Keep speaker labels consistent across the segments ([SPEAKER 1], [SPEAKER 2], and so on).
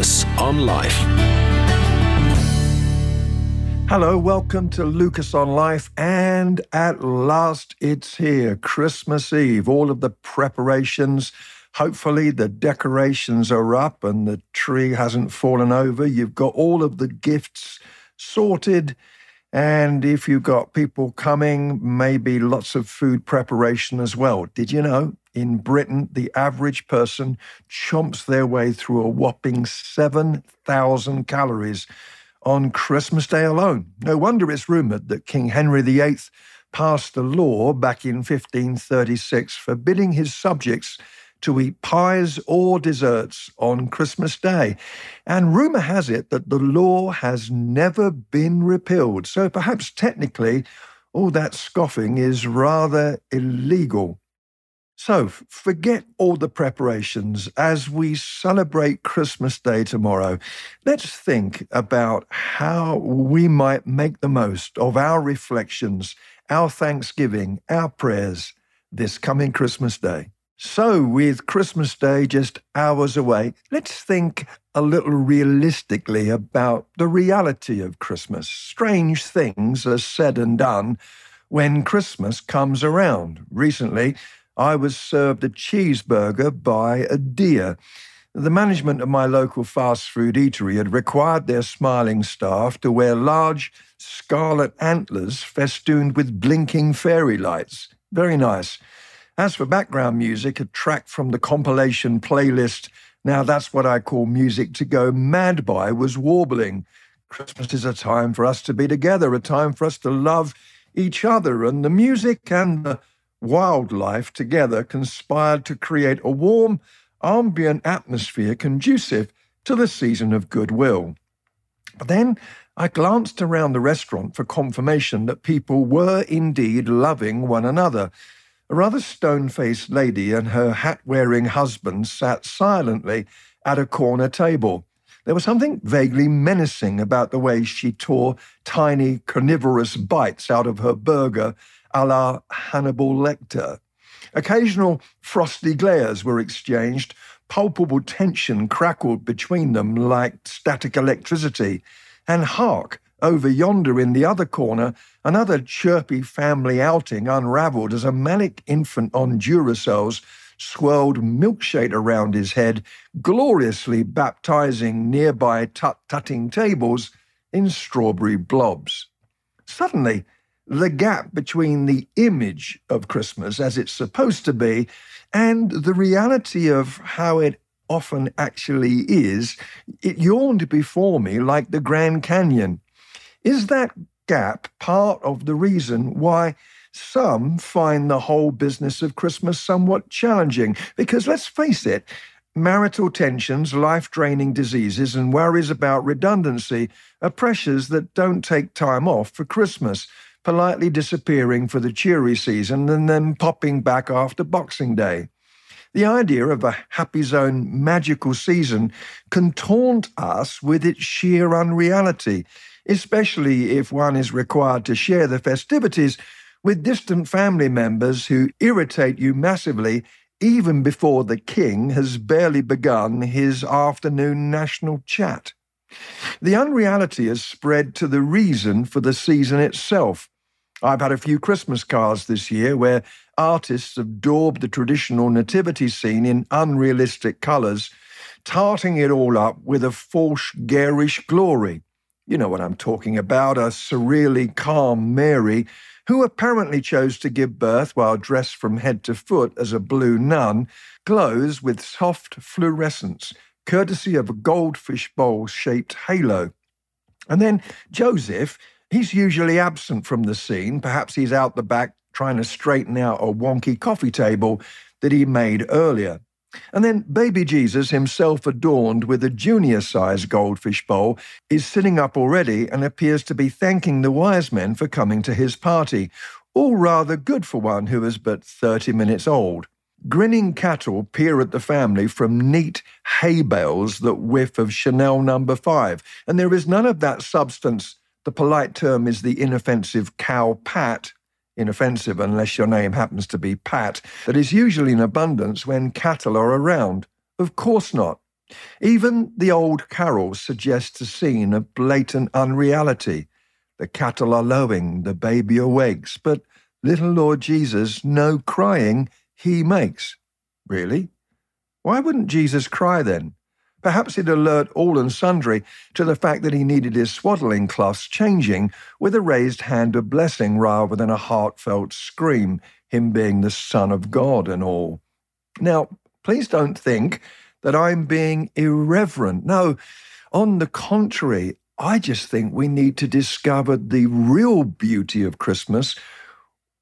[SPEAKER 1] Lucas on Life.
[SPEAKER 2] Hello, welcome to Lucas on Life. And at last, it's here, Christmas Eve. All of the preparations. Hopefully, the decorations are up and the tree hasn't fallen over. You've got all of the gifts sorted. And if you've got people coming, maybe lots of food preparation as well. Did you know in Britain, the average person chomps their way through a whopping 7,000 calories on Christmas Day alone? No wonder it's rumoured that King Henry VIII passed a law back in 1536 forbidding his subjects to eat pies or desserts on Christmas Day. And rumour has it that the law has never been repealed. So perhaps technically, all that scoffing is rather illegal. So forget all the preparations as we celebrate Christmas Day tomorrow. Let's think about how we might make the most of our reflections, our thanksgiving, our prayers this coming Christmas Day. So, with Christmas Day just hours away, let's think a little realistically about the reality of Christmas. Strange things are said and done when Christmas comes around. Recently, I was served a cheeseburger by a deer. The management of my local fast food eatery had required their smiling staff to wear large scarlet antlers festooned with blinking fairy lights. Very nice. As for background music, a track from the compilation playlist, now that's what I call music to go mad by, was warbling. Christmas is a time for us to be together, a time for us to love each other, and the music and the wildlife together conspired to create a warm, ambient atmosphere conducive to the season of goodwill. But then I glanced around the restaurant for confirmation that people were indeed loving one another. A rather stone faced lady and her hat wearing husband sat silently at a corner table. There was something vaguely menacing about the way she tore tiny carnivorous bites out of her burger a la Hannibal Lecter. Occasional frosty glares were exchanged. Palpable tension crackled between them like static electricity. And hark, over yonder in the other corner, another chirpy family outing unravelled as a manic infant on Duracells swirled milkshake around his head, gloriously baptizing nearby tut-tutting tables in strawberry blobs. Suddenly, the gap between the image of Christmas as it's supposed to be and the reality of how it often actually is, it yawned before me like the Grand Canyon. Is that gap part of the reason why some find the whole business of Christmas somewhat challenging? Because let's face it, marital tensions, life draining diseases, and worries about redundancy are pressures that don't take time off for Christmas, politely disappearing for the cheery season and then popping back after Boxing Day. The idea of a happy zone magical season can taunt us with its sheer unreality especially if one is required to share the festivities with distant family members who irritate you massively even before the king has barely begun his afternoon national chat. The unreality has spread to the reason for the season itself. I've had a few Christmas cards this year where artists have daubed the traditional nativity scene in unrealistic colours, tarting it all up with a false garish glory. You know what I'm talking about a surreally calm Mary, who apparently chose to give birth while dressed from head to foot as a blue nun, glows with soft fluorescence, courtesy of a goldfish bowl shaped halo. And then Joseph, he's usually absent from the scene. Perhaps he's out the back trying to straighten out a wonky coffee table that he made earlier. And then baby Jesus, himself adorned with a junior sized goldfish bowl, is sitting up already and appears to be thanking the wise men for coming to his party, all rather good for one who is but 30 minutes old. Grinning cattle peer at the family from neat hay bales that whiff of Chanel number no. 5, and there is none of that substance. The polite term is the inoffensive cow pat inoffensive unless your name happens to be Pat, that is usually in abundance when cattle are around. Of course not. Even the old carols suggest a scene of blatant unreality. The cattle are lowing, the baby awakes, but little Lord Jesus, no crying he makes. Really? Why wouldn't Jesus cry then? Perhaps he'd alert all and sundry to the fact that he needed his swaddling cloths changing with a raised hand of blessing rather than a heartfelt scream, him being the Son of God and all. Now, please don't think that I'm being irreverent. No, on the contrary, I just think we need to discover the real beauty of Christmas,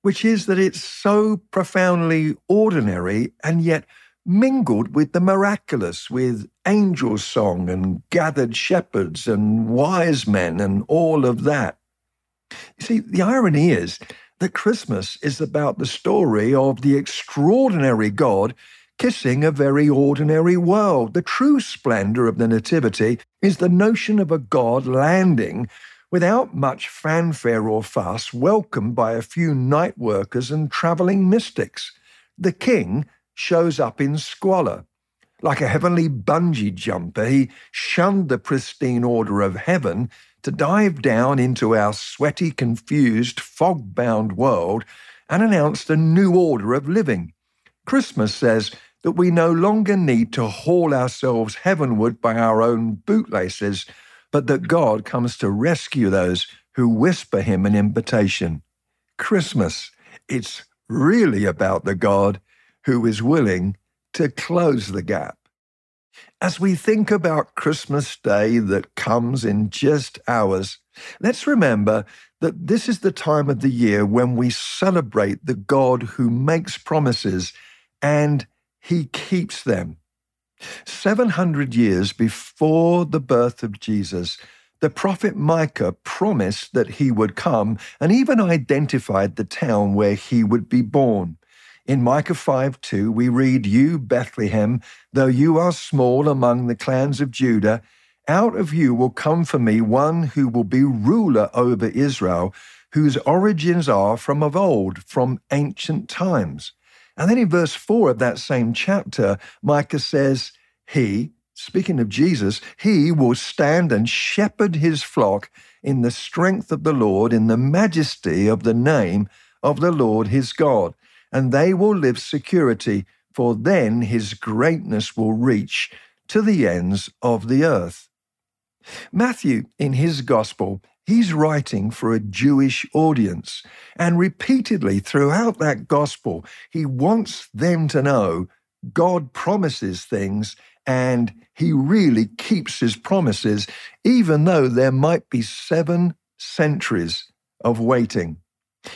[SPEAKER 2] which is that it's so profoundly ordinary and yet mingled with the miraculous, with angel song and gathered shepherds and wise men and all of that. You see, the irony is that Christmas is about the story of the extraordinary God kissing a very ordinary world. The true splendor of the Nativity is the notion of a God landing without much fanfare or fuss, welcomed by a few night workers and traveling mystics. The king shows up in squalor. Like a heavenly bungee jumper, he shunned the pristine order of heaven to dive down into our sweaty, confused, fog bound world and announced a new order of living. Christmas says that we no longer need to haul ourselves heavenward by our own bootlaces, but that God comes to rescue those who whisper him an invitation. Christmas, it's really about the God who is willing to close the gap. As we think about Christmas Day that comes in just hours, let's remember that this is the time of the year when we celebrate the God who makes promises and he keeps them. 700 years before the birth of Jesus, the prophet Micah promised that he would come and even identified the town where he would be born. In Micah 5 2, we read, You, Bethlehem, though you are small among the clans of Judah, out of you will come for me one who will be ruler over Israel, whose origins are from of old, from ancient times. And then in verse 4 of that same chapter, Micah says, He, speaking of Jesus, he will stand and shepherd his flock in the strength of the Lord, in the majesty of the name of the Lord his God and they will live security, for then his greatness will reach to the ends of the earth. Matthew, in his gospel, he's writing for a Jewish audience, and repeatedly throughout that gospel, he wants them to know God promises things and he really keeps his promises, even though there might be seven centuries of waiting.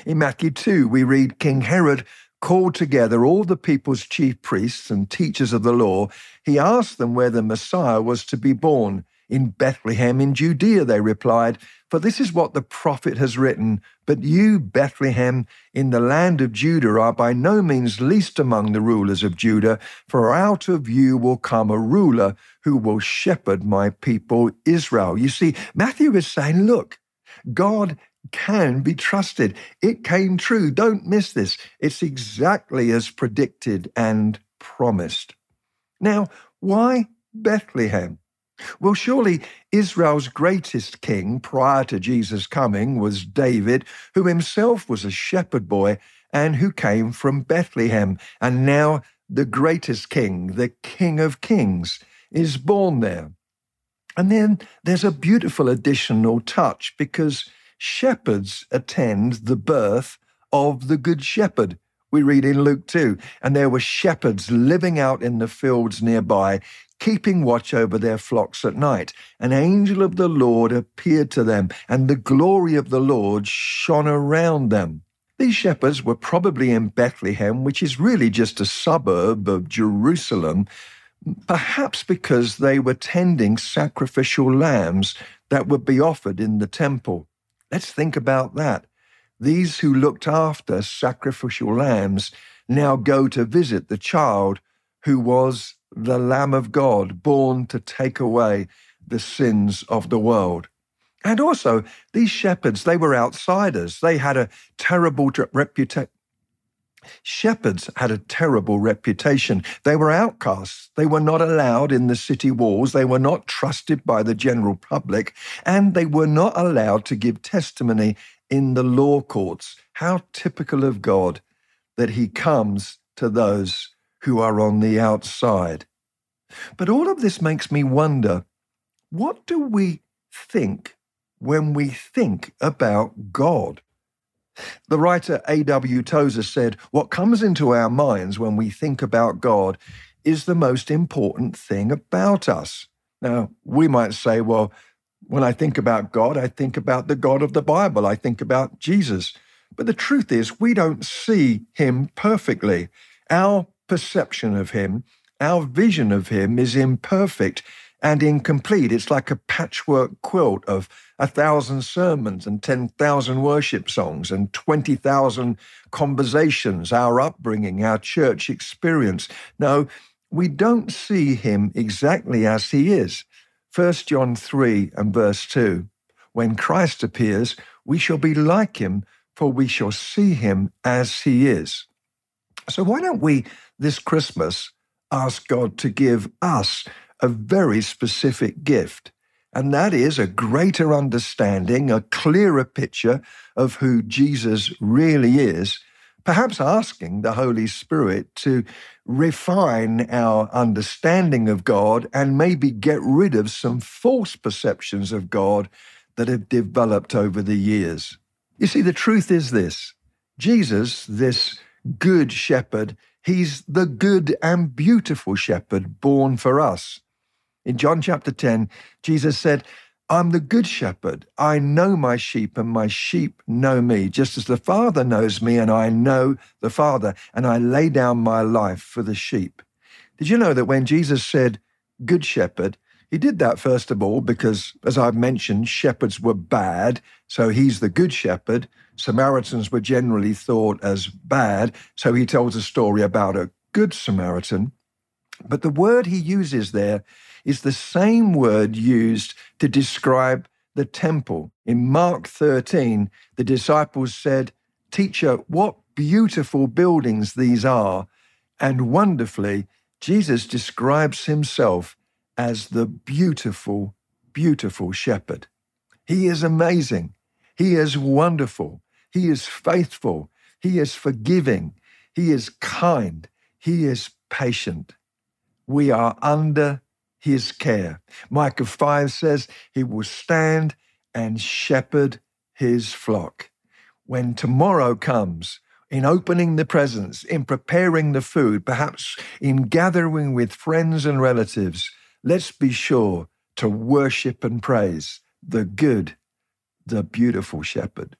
[SPEAKER 2] In Matthew 2, we read King Herod called together all the people's chief priests and teachers of the law. He asked them where the Messiah was to be born. In Bethlehem in Judea, they replied, For this is what the prophet has written. But you, Bethlehem, in the land of Judah, are by no means least among the rulers of Judah, for out of you will come a ruler who will shepherd my people Israel. You see, Matthew is saying, Look, God can be trusted. It came true. Don't miss this. It's exactly as predicted and promised. Now, why Bethlehem? Well, surely Israel's greatest king prior to Jesus' coming was David, who himself was a shepherd boy and who came from Bethlehem. And now the greatest king, the King of Kings, is born there. And then there's a beautiful additional touch because shepherds attend the birth of the Good Shepherd. We read in Luke 2, and there were shepherds living out in the fields nearby, keeping watch over their flocks at night. An angel of the Lord appeared to them, and the glory of the Lord shone around them. These shepherds were probably in Bethlehem, which is really just a suburb of Jerusalem, perhaps because they were tending sacrificial lambs that would be offered in the temple. Let's think about that. These who looked after sacrificial lambs now go to visit the child who was the Lamb of God, born to take away the sins of the world. And also, these shepherds, they were outsiders. They had a terrible reputation. Shepherds had a terrible reputation. They were outcasts. They were not allowed in the city walls. They were not trusted by the general public. And they were not allowed to give testimony in the law courts. How typical of God that He comes to those who are on the outside. But all of this makes me wonder what do we think when we think about God? The writer A.W. Tozer said, What comes into our minds when we think about God is the most important thing about us. Now, we might say, Well, when I think about God, I think about the God of the Bible, I think about Jesus. But the truth is, we don't see him perfectly. Our perception of him, our vision of him is imperfect and incomplete. It's like a patchwork quilt of a thousand sermons and 10,000 worship songs and 20,000 conversations, our upbringing, our church experience. No, we don't see him exactly as he is. 1 John 3 and verse 2 When Christ appears, we shall be like him, for we shall see him as he is. So, why don't we this Christmas ask God to give us a very specific gift? And that is a greater understanding, a clearer picture of who Jesus really is, perhaps asking the Holy Spirit to refine our understanding of God and maybe get rid of some false perceptions of God that have developed over the years. You see, the truth is this Jesus, this good shepherd, he's the good and beautiful shepherd born for us. In John chapter 10, Jesus said, I'm the good shepherd. I know my sheep, and my sheep know me, just as the Father knows me, and I know the Father, and I lay down my life for the sheep. Did you know that when Jesus said, Good shepherd, he did that first of all because, as I've mentioned, shepherds were bad, so he's the good shepherd. Samaritans were generally thought as bad, so he tells a story about a good Samaritan. But the word he uses there is the same word used to describe the temple. In Mark 13, the disciples said, Teacher, what beautiful buildings these are. And wonderfully, Jesus describes himself as the beautiful, beautiful shepherd. He is amazing. He is wonderful. He is faithful. He is forgiving. He is kind. He is patient. We are under his care. Micah 5 says he will stand and shepherd his flock. When tomorrow comes, in opening the presents, in preparing the food, perhaps in gathering with friends and relatives, let's be sure to worship and praise the good, the beautiful shepherd.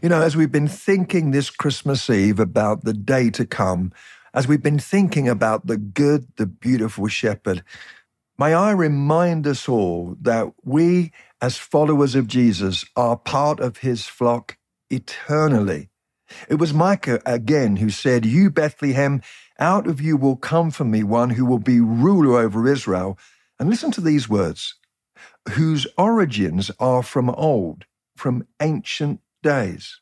[SPEAKER 2] You know, as we've been thinking this Christmas Eve about the day to come, as we've been thinking about the good, the beautiful shepherd, may I remind us all that we, as followers of Jesus, are part of his flock eternally. It was Micah again who said, You, Bethlehem, out of you will come for me one who will be ruler over Israel. And listen to these words whose origins are from old, from ancient days.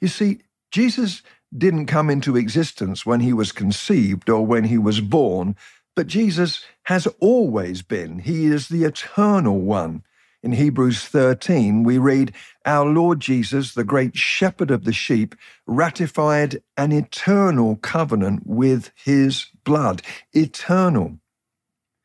[SPEAKER 2] You see, Jesus didn't come into existence when he was conceived or when he was born, but Jesus has always been. He is the eternal one. In Hebrews 13, we read, Our Lord Jesus, the great shepherd of the sheep, ratified an eternal covenant with his blood. Eternal.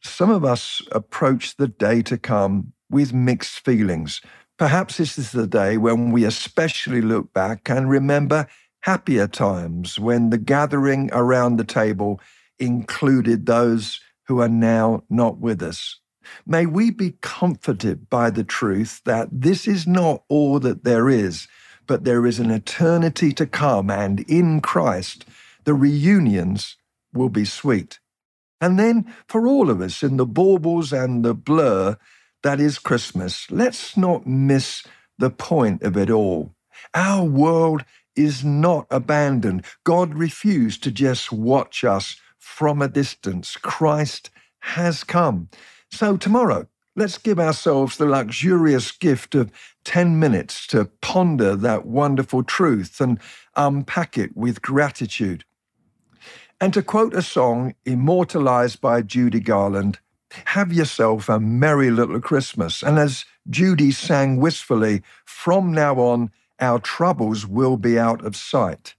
[SPEAKER 2] Some of us approach the day to come with mixed feelings. Perhaps this is the day when we especially look back and remember happier times when the gathering around the table included those who are now not with us. May we be comforted by the truth that this is not all that there is, but there is an eternity to come, and in Christ, the reunions will be sweet. And then, for all of us in the baubles and the blur that is Christmas, let's not miss the point of it all. Our world is not abandoned. God refused to just watch us from a distance. Christ has come. So tomorrow, Let's give ourselves the luxurious gift of 10 minutes to ponder that wonderful truth and unpack it with gratitude. And to quote a song immortalized by Judy Garland, have yourself a merry little Christmas. And as Judy sang wistfully, from now on, our troubles will be out of sight.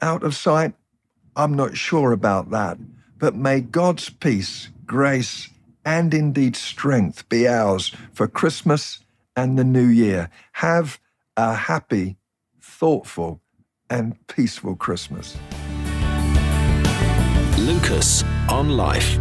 [SPEAKER 2] Out of sight? I'm not sure about that. But may God's peace, grace, and indeed strength be ours for Christmas and the new year. Have a happy, thoughtful, and peaceful Christmas.
[SPEAKER 1] Lucas on Life.